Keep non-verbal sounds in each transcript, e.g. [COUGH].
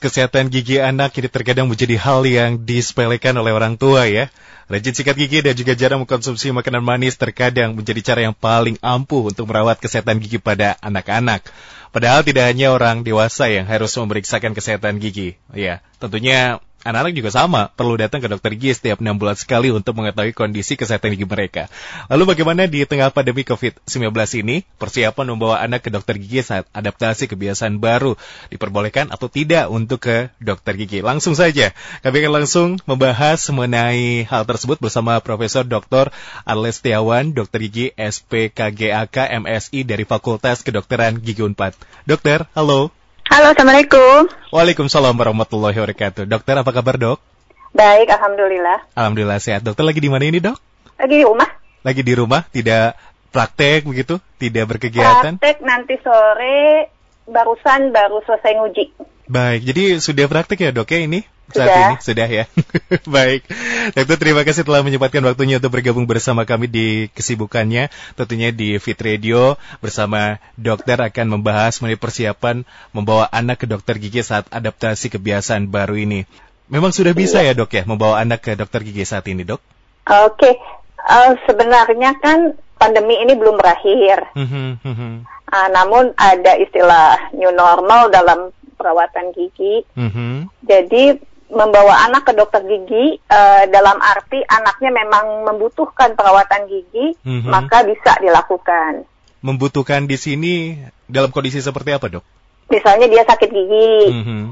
Kesehatan gigi anak kini terkadang menjadi hal yang disepelekan oleh orang tua ya. Rajin sikat gigi dan juga jarang mengkonsumsi makanan manis terkadang menjadi cara yang paling ampuh untuk merawat kesehatan gigi pada anak-anak. Padahal tidak hanya orang dewasa yang harus memeriksakan kesehatan gigi. Ya, tentunya Anak-anak juga sama, perlu datang ke dokter gigi setiap 6 bulan sekali untuk mengetahui kondisi kesehatan gigi mereka. Lalu bagaimana di tengah pandemi COVID-19 ini, persiapan membawa anak ke dokter gigi saat adaptasi kebiasaan baru diperbolehkan atau tidak untuk ke dokter gigi? Langsung saja, kami akan langsung membahas mengenai hal tersebut bersama Profesor Dr. Arles Tiawan, dokter gigi SPKGAK MSI dari Fakultas Kedokteran Gigi Unpad. Dokter, halo. Halo, Assalamualaikum. Waalaikumsalam warahmatullahi wabarakatuh. Dokter, apa kabar dok? Baik, Alhamdulillah. Alhamdulillah sehat. Dokter lagi di mana ini dok? Lagi di rumah. Lagi di rumah, tidak praktek begitu? Tidak berkegiatan? Praktek nanti sore, barusan baru selesai nguji. Baik, jadi sudah praktek ya dok ya ini? Sudah. Saat ini sudah ya. [LAUGHS] Baik. Dokter terima kasih telah menyempatkan waktunya untuk bergabung bersama kami di kesibukannya. Tentunya di Fit Radio bersama dokter akan membahas mengenai persiapan membawa anak ke dokter gigi saat adaptasi kebiasaan baru ini. Memang sudah bisa ya dok ya membawa anak ke dokter gigi saat ini dok? Oke, Eh, sebenarnya kan pandemi ini belum berakhir. Ah, namun ada istilah new normal dalam perawatan gigi. mhm. Jadi membawa anak ke dokter gigi eh, dalam arti anaknya memang membutuhkan perawatan gigi, Mhm. maka bisa dilakukan. Membutuhkan di sini dalam kondisi seperti apa dok? Misalnya dia sakit gigi, Mhm.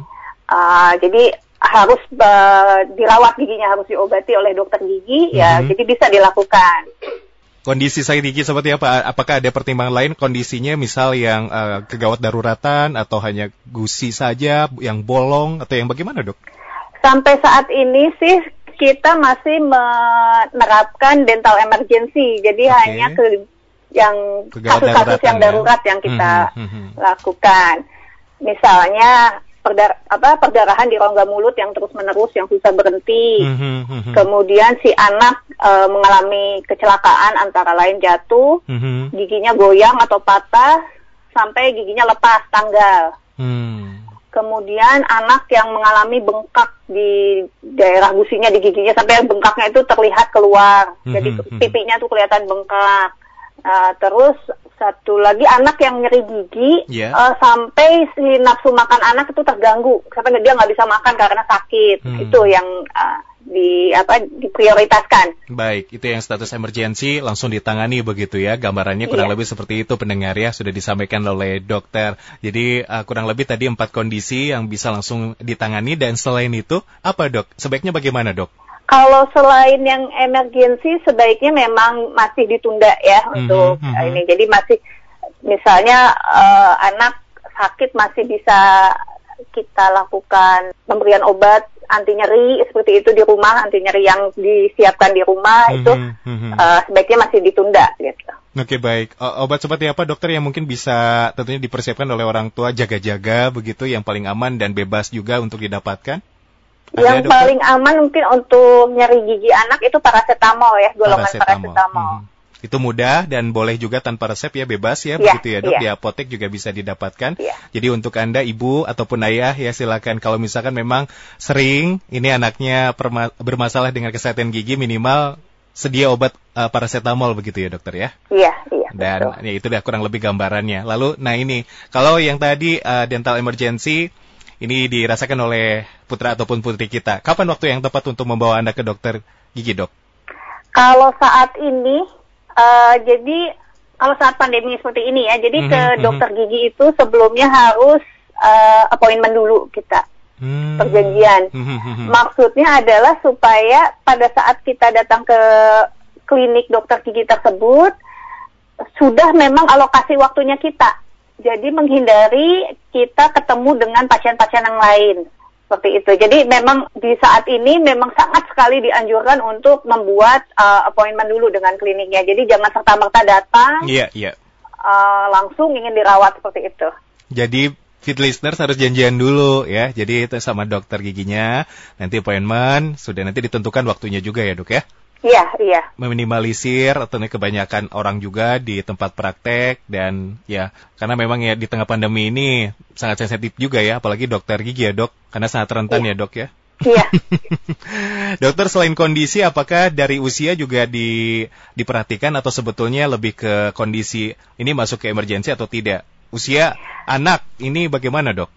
Ah, jadi harus eh, dirawat giginya harus diobati oleh dokter gigi ya Mhm. jadi bisa dilakukan Kondisi sakit gigi seperti apa? Apakah ada pertimbangan lain kondisinya misal yang eh, kegawat daruratan atau hanya gusi saja yang bolong atau yang bagaimana dok? Sampai saat ini sih kita masih menerapkan dental emergency jadi Oke. hanya ke yang kasus-kasus yang ya. darurat yang kita Mhm, mhm. lakukan misalnya perdar apa perdarahan di rongga mulut yang terus menerus yang susah berhenti Mhm, mhm. kemudian si anak eh, mengalami kecelakaan antara lain jatuh giginya goyang atau patah sampai giginya lepas tanggal. Hmm. Kemudian anak yang mengalami bengkak di daerah gusinya di giginya sampai bengkaknya itu terlihat keluar. Jadi Mhm, mhm. pipinya tuh kelihatan bengkak. Nah, terus satu lagi anak yang nyeri gigi Ya. eh, sampai si nafsu makan anak itu terganggu sampai dia nggak bisa makan karena sakit. Hmm. Itu yang eh, di apa diprioritaskan. Baik, itu yang status emergensi langsung ditangani begitu ya. Gambarannya kurang Iya. lebih seperti itu pendengar ya sudah disampaikan oleh dokter. Jadi eh, kurang lebih tadi empat kondisi yang bisa langsung ditangani dan selain itu apa dok? Sebaiknya bagaimana dok? Kalau selain yang emergensi sebaiknya memang masih ditunda ya Mhm, untuk mhm. uh, ini. Jadi masih misalnya eh, anak sakit masih bisa kita lakukan pemberian obat anti nyeri seperti itu di rumah, anti nyeri yang disiapkan di rumah itu Mhm, mhm. eh, sebaiknya masih ditunda gitu. Oke baik, O- obat seperti apa dokter yang mungkin bisa tentunya dipersiapkan oleh orang tua jaga-jaga begitu yang paling aman dan bebas juga untuk didapatkan? Ada, yang dokter? paling aman mungkin untuk nyeri gigi anak itu paracetamol ya, golongan paracetamol. Mhm. Itu mudah dan boleh juga tanpa resep ya bebas ya Iya, begitu ya dok iya. di apotek juga bisa didapatkan. Iya. Jadi untuk anda ibu ataupun ayah ya silakan kalau misalkan memang sering ini anaknya bermasalah dengan kesehatan gigi minimal sedia obat eh, paracetamol begitu ya dokter ya. Iya, iya. Dan betul. ya itu dah kurang lebih gambarannya. Lalu nah ini kalau yang tadi eh, dental emergency ini dirasakan oleh putra ataupun putri kita. Kapan waktu yang tepat untuk membawa anak ke dokter gigi dok? Kalau saat ini, eh, jadi kalau saat pandemi seperti ini ya, jadi Mhm, ke mhm. dokter gigi itu sebelumnya harus eh, appointment dulu kita, Hmm. perjanjian. Hmm, hmm, hmm. Maksudnya adalah supaya pada saat kita datang ke klinik dokter gigi tersebut sudah memang alokasi waktunya kita. Jadi menghindari kita ketemu dengan pasien-pasien yang lain. Seperti itu. Jadi memang di saat ini memang sangat sekali dianjurkan untuk membuat uh, appointment dulu dengan kliniknya. Jadi jangan serta-merta datang Iya, iya. uh, langsung ingin dirawat seperti itu. Jadi fit listeners harus janjian dulu ya. Jadi itu sama dokter giginya, nanti appointment, sudah nanti ditentukan waktunya juga ya dok ya. Iya, iya. Meminimalisir atau kebanyakan orang juga di tempat praktek dan ya karena memang ya di tengah pandemi ini sangat sensitif juga ya, apalagi dokter gigi ya dok, karena sangat rentan iya. ya dok ya. Iya. [LAUGHS] dokter selain kondisi, apakah dari usia juga di, diperhatikan atau sebetulnya lebih ke kondisi ini masuk ke emergensi atau tidak? Usia anak ini bagaimana dok?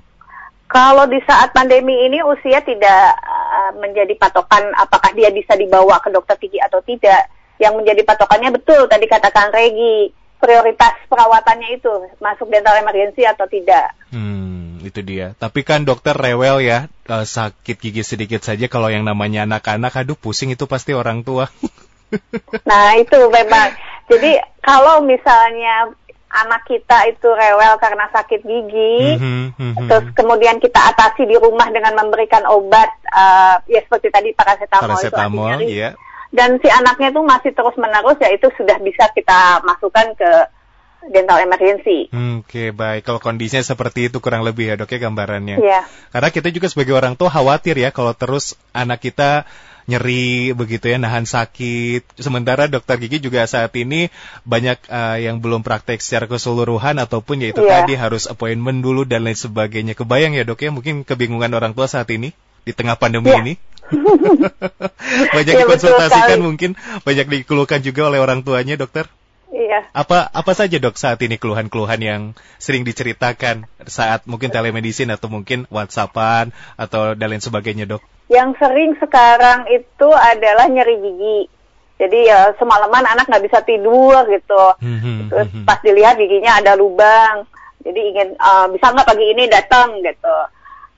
Kalau di saat pandemi ini usia tidak uh, menjadi patokan apakah dia bisa dibawa ke dokter gigi atau tidak. Yang menjadi patokannya betul tadi katakan Regi, prioritas perawatannya itu masuk dental emergency atau tidak. Hmm, itu dia. Tapi kan dokter rewel ya, uh, sakit gigi sedikit saja kalau yang namanya anak-anak, aduh pusing itu pasti orang tua. [LAUGHS] nah itu memang. Jadi kalau misalnya anak kita itu rewel karena sakit gigi, mm-hmm, mm-hmm. terus kemudian kita atasi di rumah dengan memberikan obat, uh, ya seperti tadi paracetamol, paracetamol itu iya. dan si anaknya itu masih terus menerus, ya itu sudah bisa kita masukkan ke dental emergency. Oke, okay, baik. Kalau kondisinya seperti itu kurang lebih ya dok ya gambarannya. Iya. Karena kita juga sebagai orang tua khawatir ya kalau terus anak kita nyeri begitu ya, nahan sakit. Sementara dokter gigi juga saat ini banyak uh, yang belum praktek secara keseluruhan ataupun yaitu yeah. tadi harus appointment dulu dan lain sebagainya. Kebayang ya dok ya, mungkin kebingungan orang tua saat ini di tengah pandemi yeah. ini. [LAUGHS] banyak ya, dikonsultasikan mungkin, banyak dikeluhkan juga oleh orang tuanya dokter. Iya. Apa apa saja dok saat ini keluhan-keluhan yang sering diceritakan saat mungkin telemedicine atau mungkin WhatsAppan atau dan lain sebagainya dok? Yang sering sekarang itu adalah nyeri gigi. Jadi ya semalaman anak nggak bisa tidur gitu. Hmm, Terus hmm. pas dilihat giginya ada lubang. Jadi ingin uh, bisa nggak pagi ini datang gitu.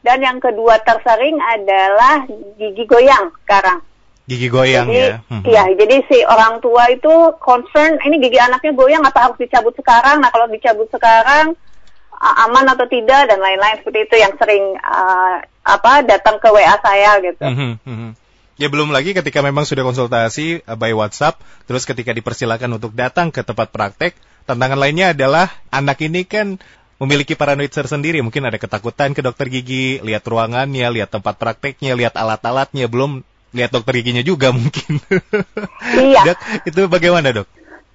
Dan yang kedua tersering adalah gigi goyang sekarang. Gigi goyang jadi, ya. Hmm. Iya, jadi si orang tua itu concern ini gigi anaknya goyang apa harus dicabut sekarang. Nah, kalau dicabut sekarang aman atau tidak dan lain-lain seperti itu yang sering uh, apa datang ke WA saya gitu. Mm -hmm. Ya belum lagi ketika memang sudah konsultasi uh, by WhatsApp, terus ketika dipersilakan untuk datang ke tempat praktek, tantangan lainnya adalah anak ini kan memiliki paranoid tersendiri, mungkin ada ketakutan ke dokter gigi, lihat ruangannya, lihat tempat prakteknya, lihat alat-alatnya, belum lihat dokter giginya juga [LAUGHS] mungkin. Iya. dok, itu bagaimana dok?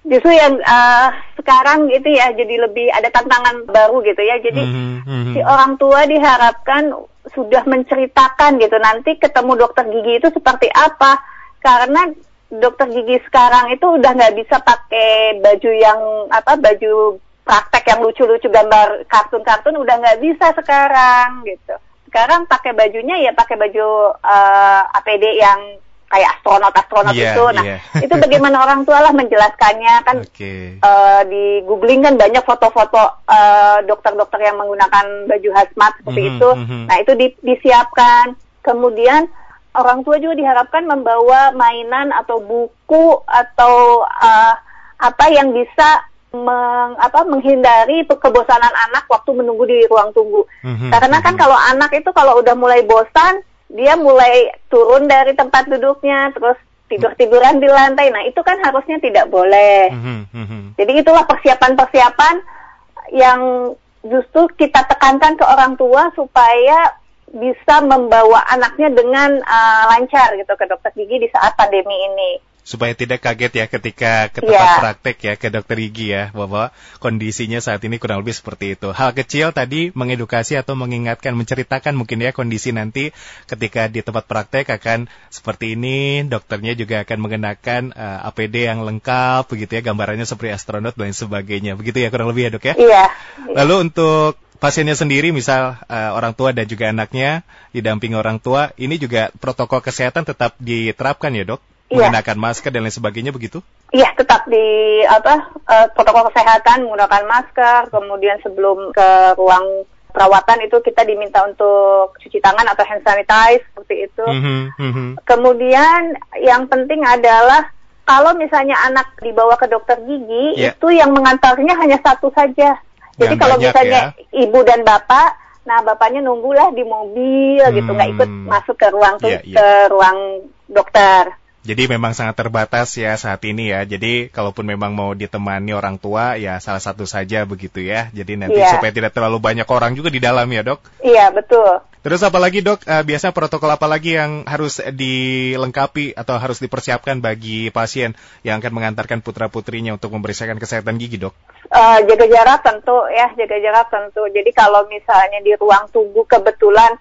justru yang uh, sekarang itu ya jadi lebih ada tantangan baru gitu ya jadi mm -hmm. si orang tua diharapkan sudah menceritakan gitu nanti ketemu dokter gigi itu seperti apa karena dokter gigi sekarang itu udah nggak bisa pakai baju yang apa baju praktek yang lucu-lucu gambar kartun-kartun udah nggak bisa sekarang gitu sekarang pakai bajunya ya pakai baju uh, eh, APD yang kayak astronot-astronot yeah, itu. Nah, yeah. [LAUGHS] itu bagaimana orang tua lah menjelaskannya kan okay. uh, eh, di googling kan banyak foto-foto uh, dokter-dokter yang menggunakan baju hazmat seperti mm -hmm, itu. Mm -hmm. Nah, itu di, disiapkan. Kemudian orang tua juga diharapkan membawa mainan atau buku atau uh, apa yang bisa meng, apa menghindari kebosanan anak waktu menunggu di ruang tunggu. Mm -hmm, Karena kan -hmm. kalau anak itu kalau udah mulai bosan dia mulai turun dari tempat duduknya terus tidur tiduran di lantai nah itu kan harusnya tidak boleh mm -hmm. jadi itulah persiapan-persiapan yang justru kita tekankan ke orang tua supaya bisa membawa anaknya dengan uh, lancar gitu ke dokter gigi di saat pandemi ini supaya tidak kaget ya ketika ke tempat yeah. praktek ya ke dokter gigi ya bahwa kondisinya saat ini kurang lebih seperti itu. Hal kecil tadi mengedukasi atau mengingatkan menceritakan mungkin ya kondisi nanti ketika di tempat praktek akan seperti ini, dokternya juga akan mengenakan uh, eh, APD yang lengkap begitu ya gambarannya seperti astronot dan sebagainya. Begitu ya kurang lebih ya, Dok ya. Iya. Lalu untuk pasiennya sendiri, misal uh, orang tua dan juga anaknya didampingi orang tua, ini juga protokol kesehatan tetap diterapkan ya dok? Iya. menggunakan masker dan lain sebagainya begitu? Iya, tetap di apa uh, protokol kesehatan menggunakan masker, kemudian sebelum ke ruang perawatan itu kita diminta untuk cuci tangan atau hand sanitize seperti itu. Mm -hmm, Kemudian yang penting adalah kalau misalnya anak dibawa ke dokter gigi yeah. itu yang mengantarnya hanya satu saja. Jadi yang kalau misalnya ya. ibu dan bapak, nah bapaknya nunggulah di mobil hmm. gitu, nggak ikut masuk ke ruang yeah, yeah. ke ruang dokter. Jadi memang sangat terbatas ya saat ini ya. Jadi kalaupun memang mau ditemani orang tua ya salah satu saja begitu ya. Jadi nanti Iya. supaya tidak terlalu banyak orang juga di dalam ya dok. Iya, betul. Terus apalagi dok, Eh, biasa protokol apa lagi yang harus dilengkapi atau harus dipersiapkan bagi pasien yang akan mengantarkan putra putrinya untuk memeriksakan kesehatan gigi dok? Eh, jaga jarak tentu ya, jaga jarak tentu. Jadi kalau misalnya di ruang tunggu kebetulan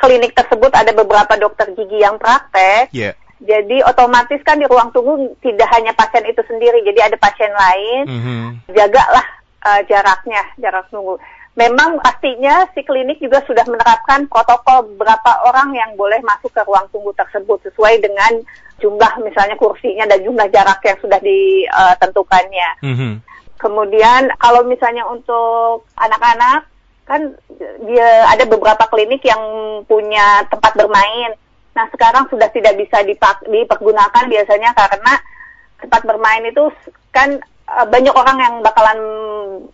klinik tersebut ada beberapa dokter gigi yang praktek, Iya. Jadi otomatis kan di ruang tunggu tidak hanya pasien itu sendiri, jadi ada pasien lain. Mhm. Jagalah eh, jaraknya, jarak tunggu. Memang pastinya si klinik juga sudah menerapkan protokol berapa orang yang boleh masuk ke ruang tunggu tersebut sesuai dengan jumlah misalnya kursinya dan jumlah jarak yang sudah ditentukannya. Mhm. Kemudian kalau misalnya untuk anak-anak kan dia ada beberapa klinik yang punya tempat bermain. Nah sekarang sudah tidak bisa dipak- dipergunakan biasanya karena tempat bermain itu kan eh, banyak orang yang bakalan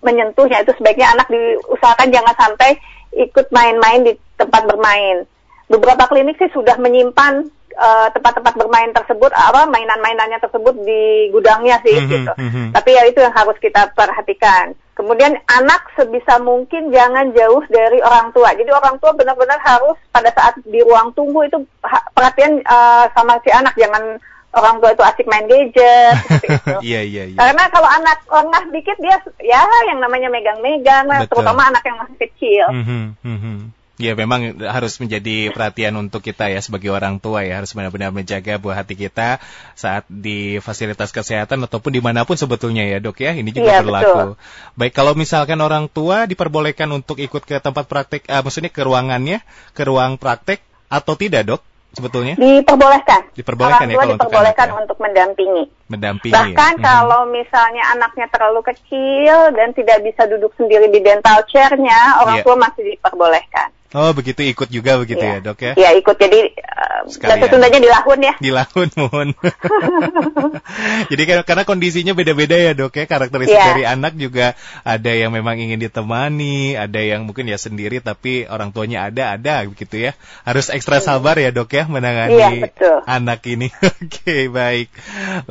menyentuhnya itu sebaiknya anak diusahakan jangan sampai ikut main-main di tempat bermain. Beberapa klinik sih sudah menyimpan eh, tempat-tempat bermain tersebut apa mainan-mainannya tersebut di gudangnya sih Mhm, gitu. mhm. Tapi ya itu yang harus kita perhatikan. Kemudian anak sebisa mungkin jangan jauh dari orang tua. Jadi orang tua benar-benar harus pada saat di ruang tunggu itu ha- perhatian eh, sama si anak jangan orang tua itu asik main gadget. [LAUGHS] Iya iya iya. Karena kalau anak lengah dikit dia ya yang namanya megang-megang, terutama anak yang masih kecil. Mhm, mhm. Ya memang harus menjadi perhatian untuk kita ya sebagai orang tua ya harus benar-benar menjaga buah hati kita saat di fasilitas kesehatan ataupun di mana pun sebetulnya ya dok ya ini juga Iya, berlaku. Baik kalau misalkan orang tua diperbolehkan untuk ikut ke tempat praktek, ah, maksudnya ke ruangannya, ke ruang praktek atau tidak dok sebetulnya Diperbolehkan. Diperbolehkan orang ya kalau untuk diperbolehkan anak ya. untuk mendampingi. mendampingi. Bahkan ya? Kalau misalnya anaknya terlalu kecil dan tidak bisa duduk sendiri di dental chair-nya, orang Iya. tua masih diperbolehkan. Oh begitu ikut juga begitu Iya. ya dok ya? Ya ikut jadi uh, bahasa Sundanya dilahun ya. Dilahun mohon. [LAUGHS] Jadi kan karena kondisinya beda-beda ya dok ya karakteristik Iya. dari anak juga ada yang memang ingin ditemani, ada yang mungkin ya sendiri tapi orang tuanya ada ada begitu ya. Harus ekstra sabar ya dok ya menangani Iya, betul. anak ini. [LAUGHS] Oke baik.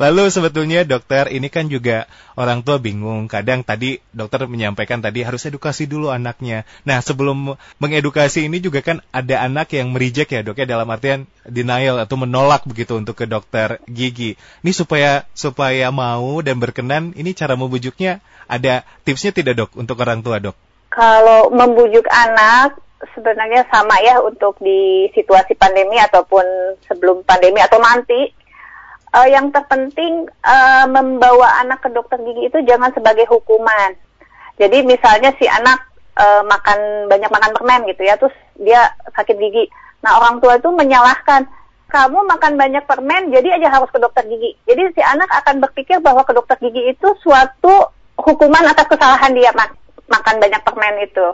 Lalu sebetulnya dokter ini kan juga orang tua bingung. Kadang tadi dokter menyampaikan tadi harus edukasi dulu anaknya. Nah sebelum mengedukasi ini juga kan ada anak yang merijek ya dok ya dalam artian denial atau menolak begitu untuk ke dokter gigi. Ini supaya supaya mau dan berkenan. Ini cara membujuknya ada tipsnya tidak dok untuk orang tua dok? Kalau membujuk anak sebenarnya sama ya untuk di situasi pandemi ataupun sebelum pandemi atau nanti. Eh, yang terpenting eh, membawa anak ke dokter gigi itu jangan sebagai hukuman. Jadi misalnya si anak eh, makan banyak makan permen gitu ya, terus dia sakit gigi. Nah orang tua itu menyalahkan kamu makan banyak permen, jadi aja harus ke dokter gigi. Jadi si anak akan berpikir bahwa ke dokter gigi itu suatu hukuman atas kesalahan dia mak- makan banyak permen itu.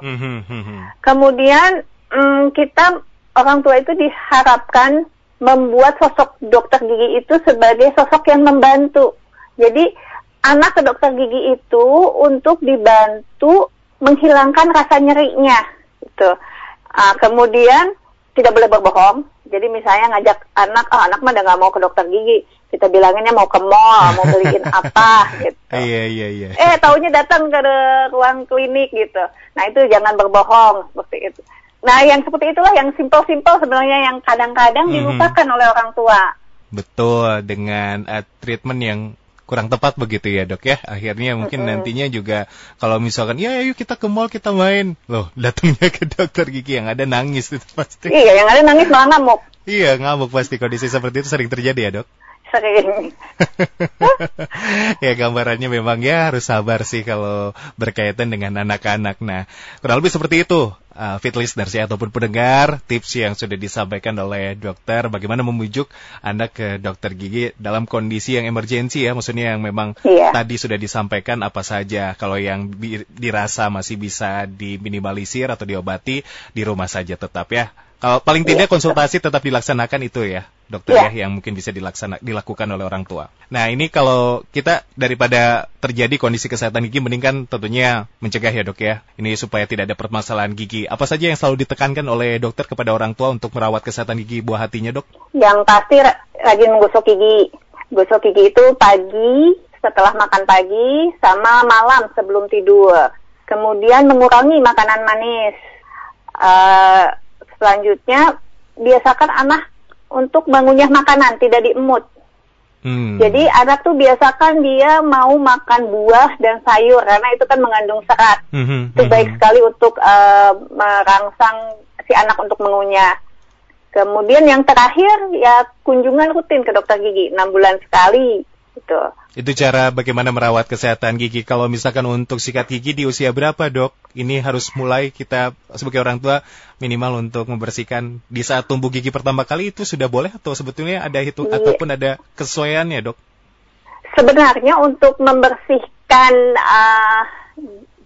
Kemudian mm, kita orang tua itu diharapkan membuat sosok dokter gigi itu sebagai sosok yang membantu. Jadi anak ke dokter gigi itu untuk dibantu menghilangkan rasa nyerinya. Gitu. Ah, kemudian tidak boleh berbohong. Jadi misalnya ngajak anak, oh anak mah udah nggak mau ke dokter gigi. Kita bilanginnya mau ke mall, mau beliin [LAUGHS] apa gitu. Iya iya iya. Eh, taunya datang ke ruang klinik gitu. Nah, itu jangan berbohong seperti itu. Nah, yang seperti itulah yang simpel-simpel sebenarnya yang kadang-kadang Mhm. dilupakan oleh orang tua. Betul dengan eh, treatment yang kurang tepat begitu ya dok ya. Akhirnya mungkin Mm-mm. nantinya juga kalau misalkan ya ayo kita ke mall kita main. Loh [LAUGHS] datangnya ke dokter gigi yang ada nangis itu pasti. Iya, yang ada nangis malah ngamuk. iya ngamuk pasti. Kondisi seperti itu sering terjadi ya dok Sering. [LAUGHS] ya gambarannya memang ya harus sabar sih kalau berkaitan dengan anak-anak. Nah, kurang lebih seperti itu. Uh, fit listeners ya ataupun pendengar tips yang sudah disampaikan oleh dokter bagaimana memujuk anak ke dokter gigi dalam kondisi yang emergensi ya maksudnya yang memang Iya. tadi sudah disampaikan apa saja kalau yang dirasa masih bisa diminimalisir atau diobati di rumah saja tetap ya kalau paling tidak Iya, konsultasi tetap dilaksanakan itu ya dokter Iya. ya yang mungkin bisa dilaksana dilakukan oleh orang tua. Nah ini kalau kita daripada terjadi kondisi kesehatan gigi mending kan tentunya mencegah ya dok ya. Ini supaya tidak ada permasalahan gigi. Apa saja yang selalu ditekankan oleh dokter kepada orang tua untuk merawat kesehatan gigi buah hatinya dok? Yang pasti rajin menggosok gigi. Gosok gigi itu pagi setelah makan pagi sama malam sebelum tidur. Kemudian mengurangi makanan manis. Uh, selanjutnya biasakan anak untuk mengunyah makanan, tidak diemut. Hmm. Jadi anak tuh biasakan dia mau makan buah dan sayur karena itu kan mengandung serat. Hmm. hmm itu hmm, baik hmm. sekali untuk uh, merangsang si anak untuk mengunyah. Kemudian yang terakhir ya kunjungan rutin ke dokter gigi enam bulan sekali gitu. Itu cara bagaimana merawat kesehatan gigi. Kalau misalkan untuk sikat gigi di usia berapa dok? Ini harus mulai kita sebagai orang tua minimal untuk membersihkan di saat tumbuh gigi pertama kali itu sudah boleh atau sebetulnya ada iya. ataupun ada kesesuaiannya dok? Sebenarnya untuk membersihkan uh,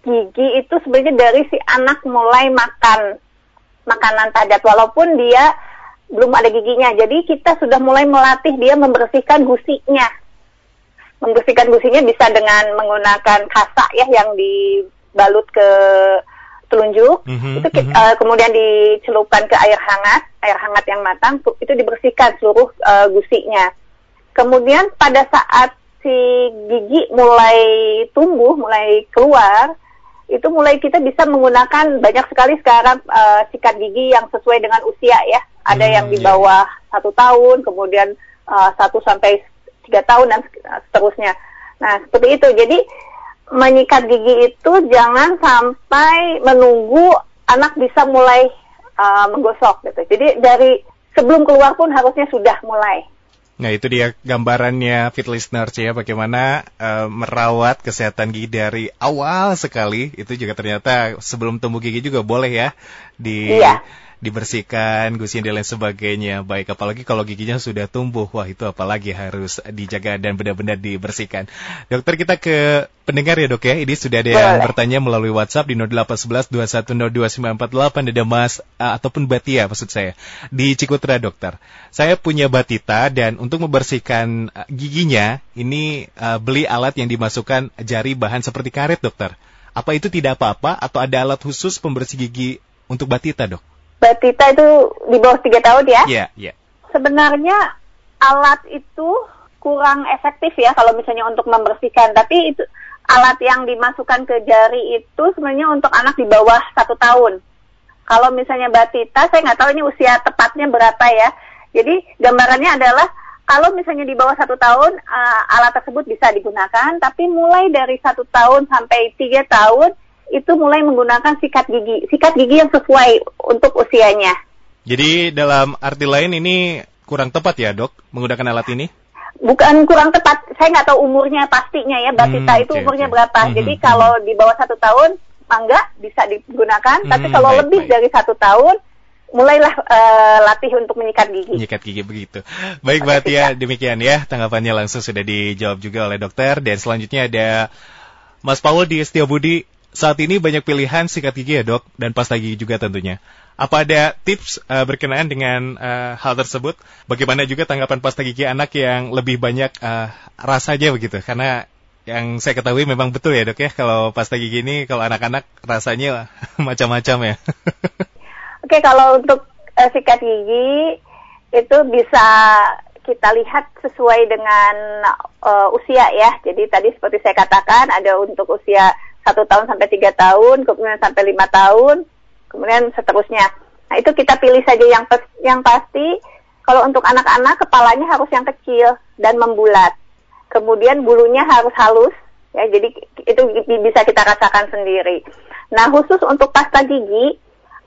gigi itu sebenarnya dari si anak mulai makan makanan padat walaupun dia belum ada giginya. Jadi kita sudah mulai melatih dia membersihkan gusinya. Membersihkan gusinya bisa dengan menggunakan kasak ya yang dibalut ke telunjuk. Mm -hmm, itu mm -hmm. uh, kemudian dicelupkan ke air hangat, air hangat yang matang itu dibersihkan seluruh uh, gusinya. Kemudian pada saat si gigi mulai tumbuh, mulai keluar, itu mulai kita bisa menggunakan banyak sekali sekarang uh, sikat gigi yang sesuai dengan usia ya ada hmm, yang di iya. bawah satu tahun, kemudian uh, satu sampai tiga tahun dan seterusnya. Nah seperti itu. Jadi menyikat gigi itu jangan sampai menunggu anak bisa mulai uh, menggosok gitu. Jadi dari sebelum keluar pun harusnya sudah mulai. Nah itu dia gambarannya fit listeners ya bagaimana uh, merawat kesehatan gigi dari awal sekali itu juga ternyata sebelum tumbuh gigi juga boleh ya di iya dibersihkan, gusin dan lain sebagainya. Baik, apalagi kalau giginya sudah tumbuh, wah itu apalagi harus dijaga dan benar-benar dibersihkan. Dokter kita ke pendengar ya dok ya, ini sudah ada yang bertanya melalui WhatsApp di 0811 2102 ada Mas uh, ataupun Batia maksud saya di Cikutra dokter. Saya punya batita dan untuk membersihkan uh, giginya ini uh, beli alat yang dimasukkan jari bahan seperti karet dokter. Apa itu tidak apa-apa atau ada alat khusus pembersih gigi untuk batita dok? Batita itu di bawah tiga tahun ya? Iya, yeah, iya. Yeah. Sebenarnya alat itu kurang efektif ya kalau misalnya untuk membersihkan. Tapi itu alat yang dimasukkan ke jari itu sebenarnya untuk anak di bawah satu tahun. Kalau misalnya batita, saya nggak tahu ini usia tepatnya berapa ya. Jadi gambarannya adalah kalau misalnya di bawah satu tahun uh, alat tersebut bisa digunakan, tapi mulai dari satu tahun sampai tiga tahun itu mulai menggunakan sikat gigi, sikat gigi yang sesuai untuk usianya. Jadi dalam arti lain ini kurang tepat ya dok menggunakan alat ini? Bukan kurang tepat, saya nggak tahu umurnya pastinya ya Batita hmm, itu umurnya okay. berapa. Hmm, Jadi hmm, kalau hmm. di bawah satu tahun, mangga bisa digunakan. Hmm, Tapi kalau baik, lebih baik. dari satu tahun, mulailah uh, latih untuk menyikat gigi. Menyikat gigi begitu. Baik Mbak Tia, demikian ya tanggapannya langsung sudah dijawab juga oleh dokter. Dan selanjutnya ada Mas Paul di Setiabudi saat ini banyak pilihan sikat gigi ya dok, dan pasta gigi juga tentunya. Apa ada tips uh, berkenaan dengan uh, hal tersebut? Bagaimana juga tanggapan pasta gigi anak yang lebih banyak uh, rasanya begitu? Karena yang saya ketahui memang betul ya dok ya, kalau pasta gigi ini kalau anak-anak rasanya [LAUGHS] macam-macam ya. [LAUGHS] Oke, kalau untuk uh, sikat gigi itu bisa kita lihat sesuai dengan uh, usia ya. Jadi tadi seperti saya katakan ada untuk usia satu tahun sampai tiga tahun, kemudian sampai lima tahun, kemudian seterusnya. Nah itu kita pilih saja yang yang pasti. Kalau untuk anak-anak kepalanya harus yang kecil dan membulat. Kemudian bulunya harus halus, ya. Jadi itu bisa kita rasakan sendiri. Nah khusus untuk pasta gigi,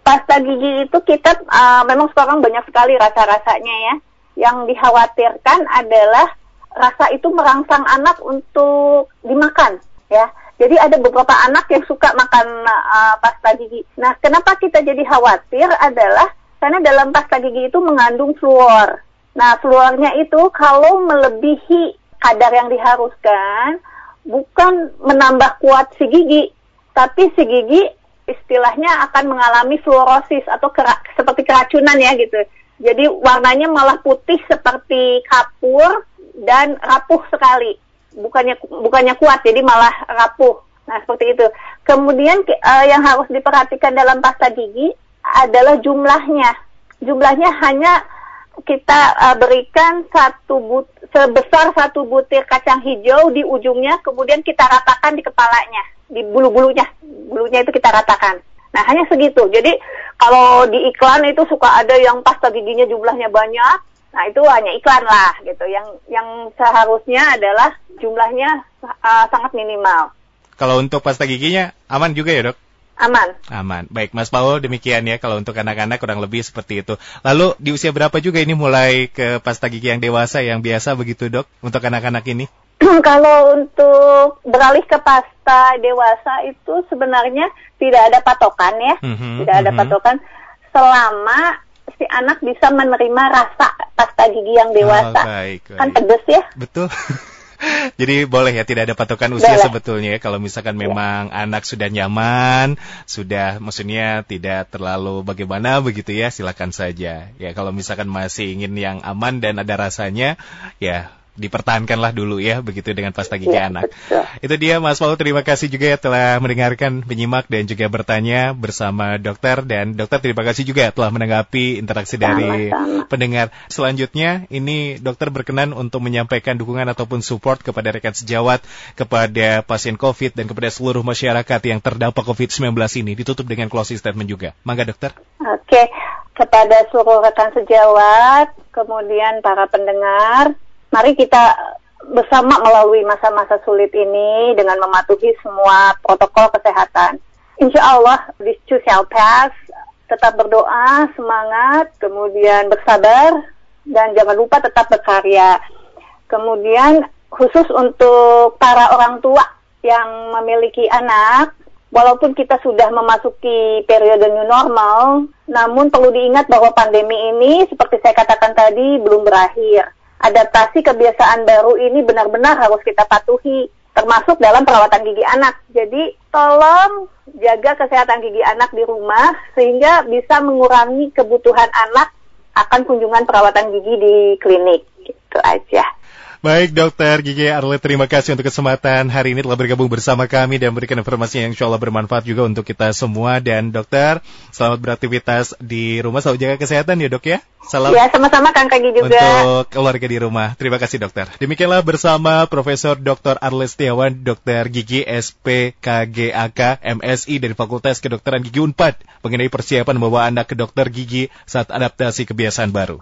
pasta gigi itu kita uh, memang sekarang banyak sekali rasa-rasanya ya. Yang dikhawatirkan adalah rasa itu merangsang anak untuk dimakan, ya jadi ada beberapa anak yang suka makan uh, pasta gigi. Nah, kenapa kita jadi khawatir adalah karena dalam pasta gigi itu mengandung fluor. Nah, fluornya itu kalau melebihi kadar yang diharuskan, bukan menambah kuat si gigi, tapi si gigi istilahnya akan mengalami fluorosis atau kera seperti keracunan ya gitu. Jadi warnanya malah putih seperti kapur dan rapuh sekali bukannya bukannya kuat jadi malah rapuh. Nah, seperti itu. Kemudian uh, yang harus diperhatikan dalam pasta gigi adalah jumlahnya. Jumlahnya hanya kita uh, berikan satu but sebesar satu butir kacang hijau di ujungnya, kemudian kita ratakan di kepalanya, di bulu-bulunya, bulunya itu kita ratakan. Nah hanya segitu. Jadi kalau di iklan itu suka ada yang pasta giginya jumlahnya banyak, nah itu hanya iklan lah gitu. Yang yang seharusnya adalah jumlahnya uh, sangat minimal. Kalau untuk pasta giginya aman juga ya dok? Aman. Aman. Baik, Mas Paul, demikian ya kalau untuk anak-anak kurang lebih seperti itu. Lalu di usia berapa juga ini mulai ke pasta gigi yang dewasa yang biasa begitu, Dok, untuk anak-anak ini? [CLEARS THROAT] kalau untuk beralih ke pasta dewasa itu sebenarnya tidak ada patokan ya. Mm-hmm, tidak ada mm-hmm. patokan selama si anak bisa menerima rasa pasta gigi yang dewasa. Oh, baik, baik. Kan pedes ya? Betul. [LAUGHS] Jadi boleh ya tidak ada patokan usia boleh. sebetulnya ya kalau misalkan memang ya. anak sudah nyaman, sudah maksudnya tidak terlalu bagaimana begitu ya silakan saja. Ya kalau misalkan masih ingin yang aman dan ada rasanya ya dipertahankanlah dulu ya begitu dengan pasta gigi ya, anak. Betul. Itu dia Mas Paul terima kasih juga ya telah mendengarkan, menyimak dan juga bertanya bersama dokter dan dokter terima kasih juga telah menanggapi interaksi dari sama. pendengar. Selanjutnya ini dokter berkenan untuk menyampaikan dukungan ataupun support kepada rekan sejawat kepada pasien COVID dan kepada seluruh masyarakat yang terdampak COVID-19 ini ditutup dengan closing statement juga. Mangga dokter. Oke, kepada seluruh rekan sejawat, kemudian para pendengar mari kita bersama melalui masa-masa sulit ini dengan mematuhi semua protokol kesehatan. Insya Allah, this too shall pass. Tetap berdoa, semangat, kemudian bersabar, dan jangan lupa tetap berkarya. Kemudian khusus untuk para orang tua yang memiliki anak, walaupun kita sudah memasuki periode new normal, namun perlu diingat bahwa pandemi ini, seperti saya katakan tadi, belum berakhir adaptasi kebiasaan baru ini benar-benar harus kita patuhi termasuk dalam perawatan gigi anak. Jadi tolong jaga kesehatan gigi anak di rumah sehingga bisa mengurangi kebutuhan anak akan kunjungan perawatan gigi di klinik. Gitu aja. Baik dokter Gigi Arlet, terima kasih untuk kesempatan hari ini telah bergabung bersama kami dan memberikan informasi yang insya Allah bermanfaat juga untuk kita semua. Dan dokter, selamat beraktivitas di rumah, selalu jaga kesehatan ya dok ya. Salam. Ya sama-sama Kang Kagi juga. Untuk keluarga di rumah. Terima kasih dokter. Demikianlah bersama Profesor Dr. Arles Setiawan, Dokter Gigi SPKGAK MSI dari Fakultas Kedokteran Gigi Unpad mengenai persiapan membawa anak ke dokter gigi saat adaptasi kebiasaan baru.